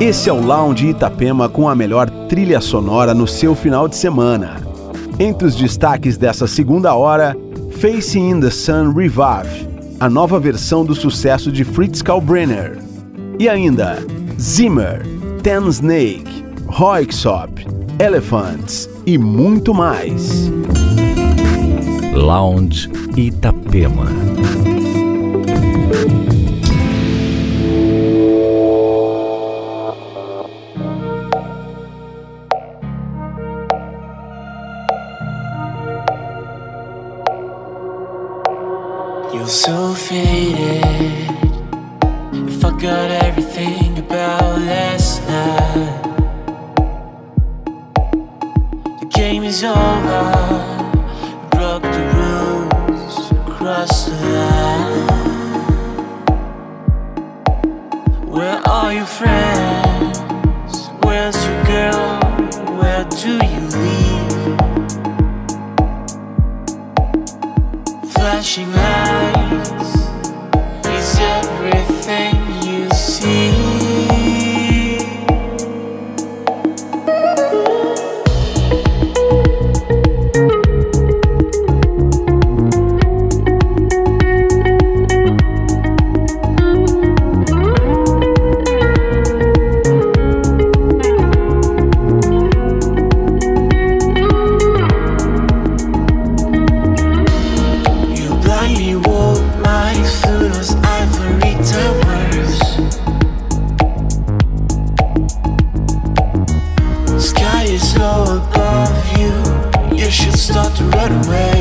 Esse é o Lounge Itapema com a melhor trilha sonora no seu final de semana. Entre os destaques dessa segunda hora, Facing in the Sun Revive, a nova versão do sucesso de Fritz Kalbrenner. E ainda, Zimmer, Ten Snake, Roixop, Elephants e muito mais. Lounge Itapema. Faded. I got everything about last night, the game is over. Broke the rules, crossed the line. got away.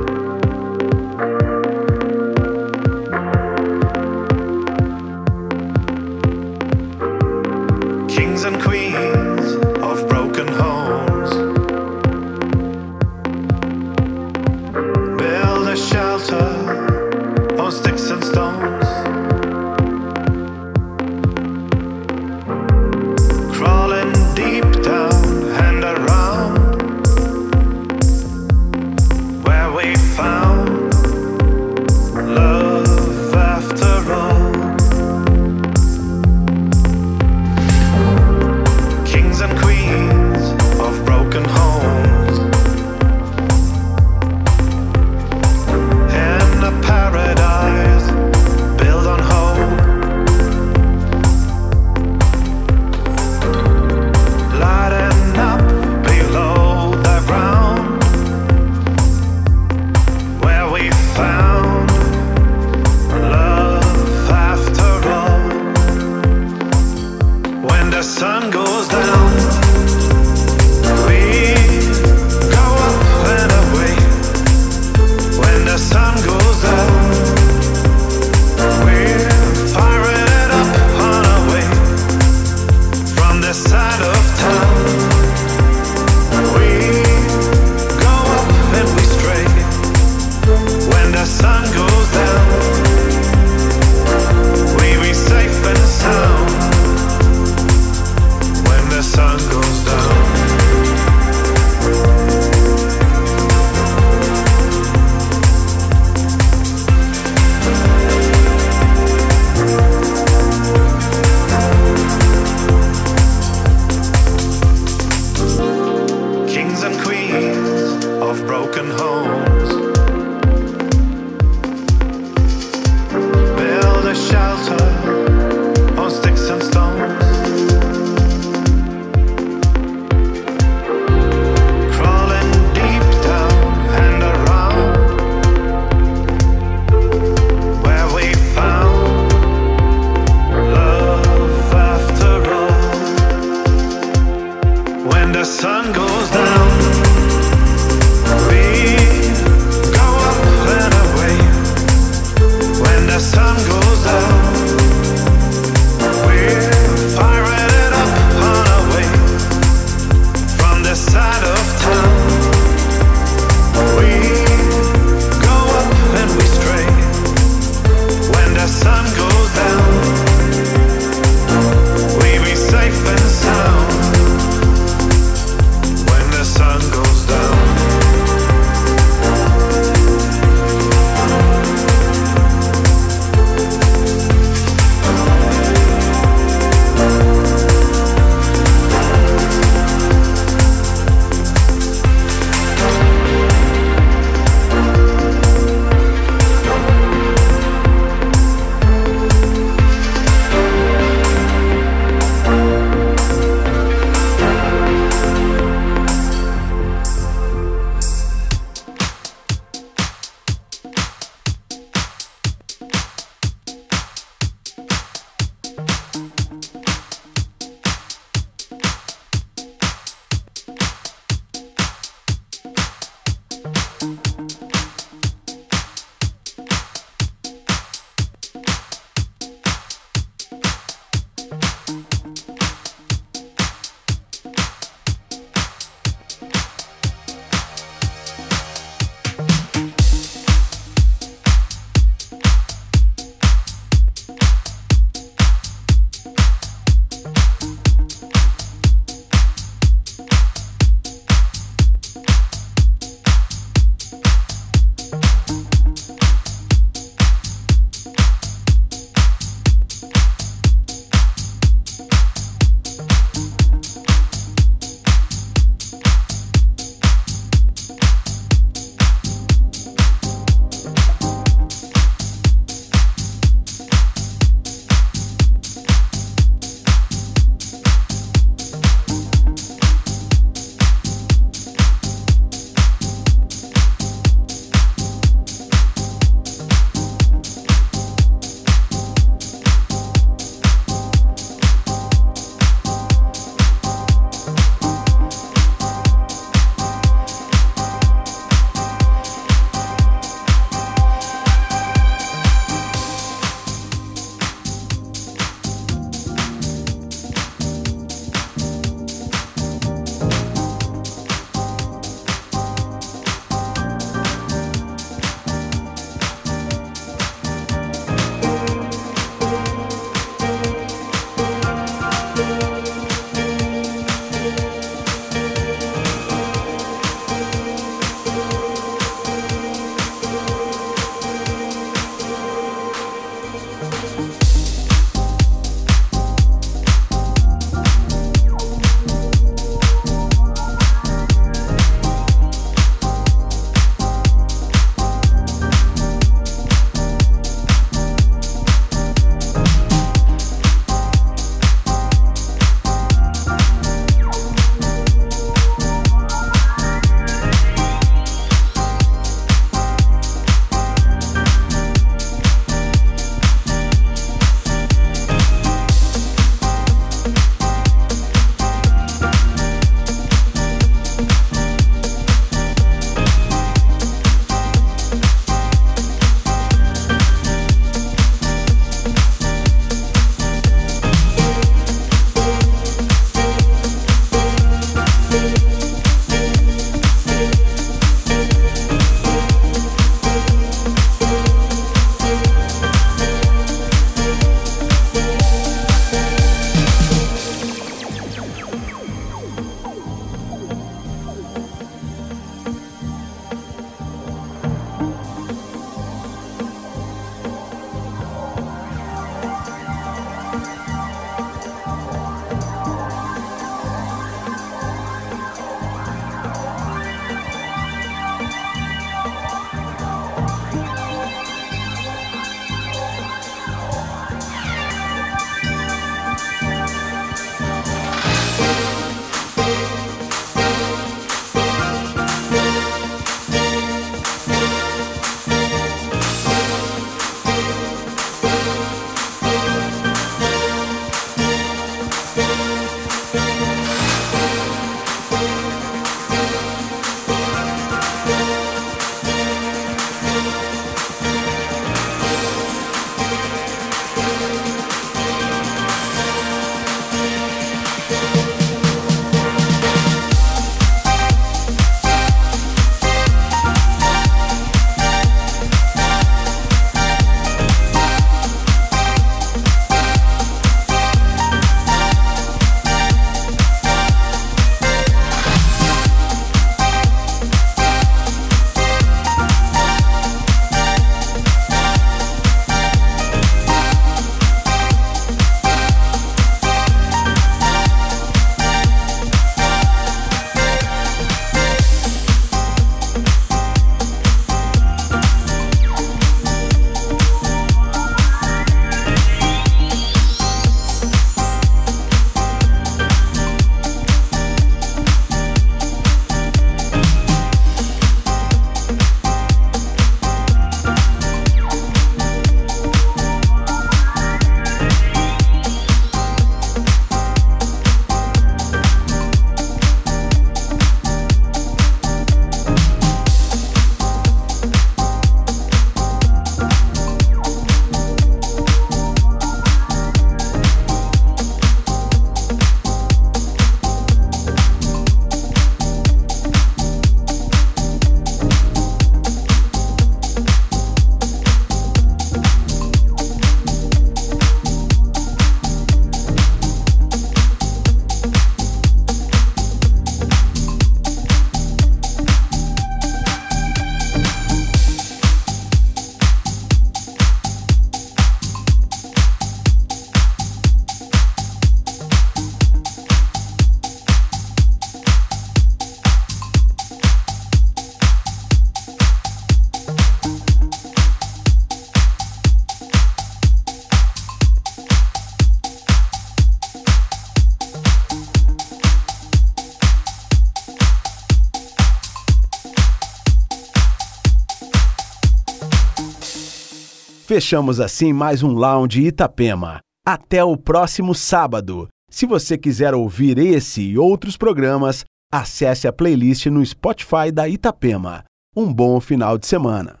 Fechamos assim mais um Lounge Itapema. Até o próximo sábado. Se você quiser ouvir esse e outros programas, acesse a playlist no Spotify da Itapema. Um bom final de semana.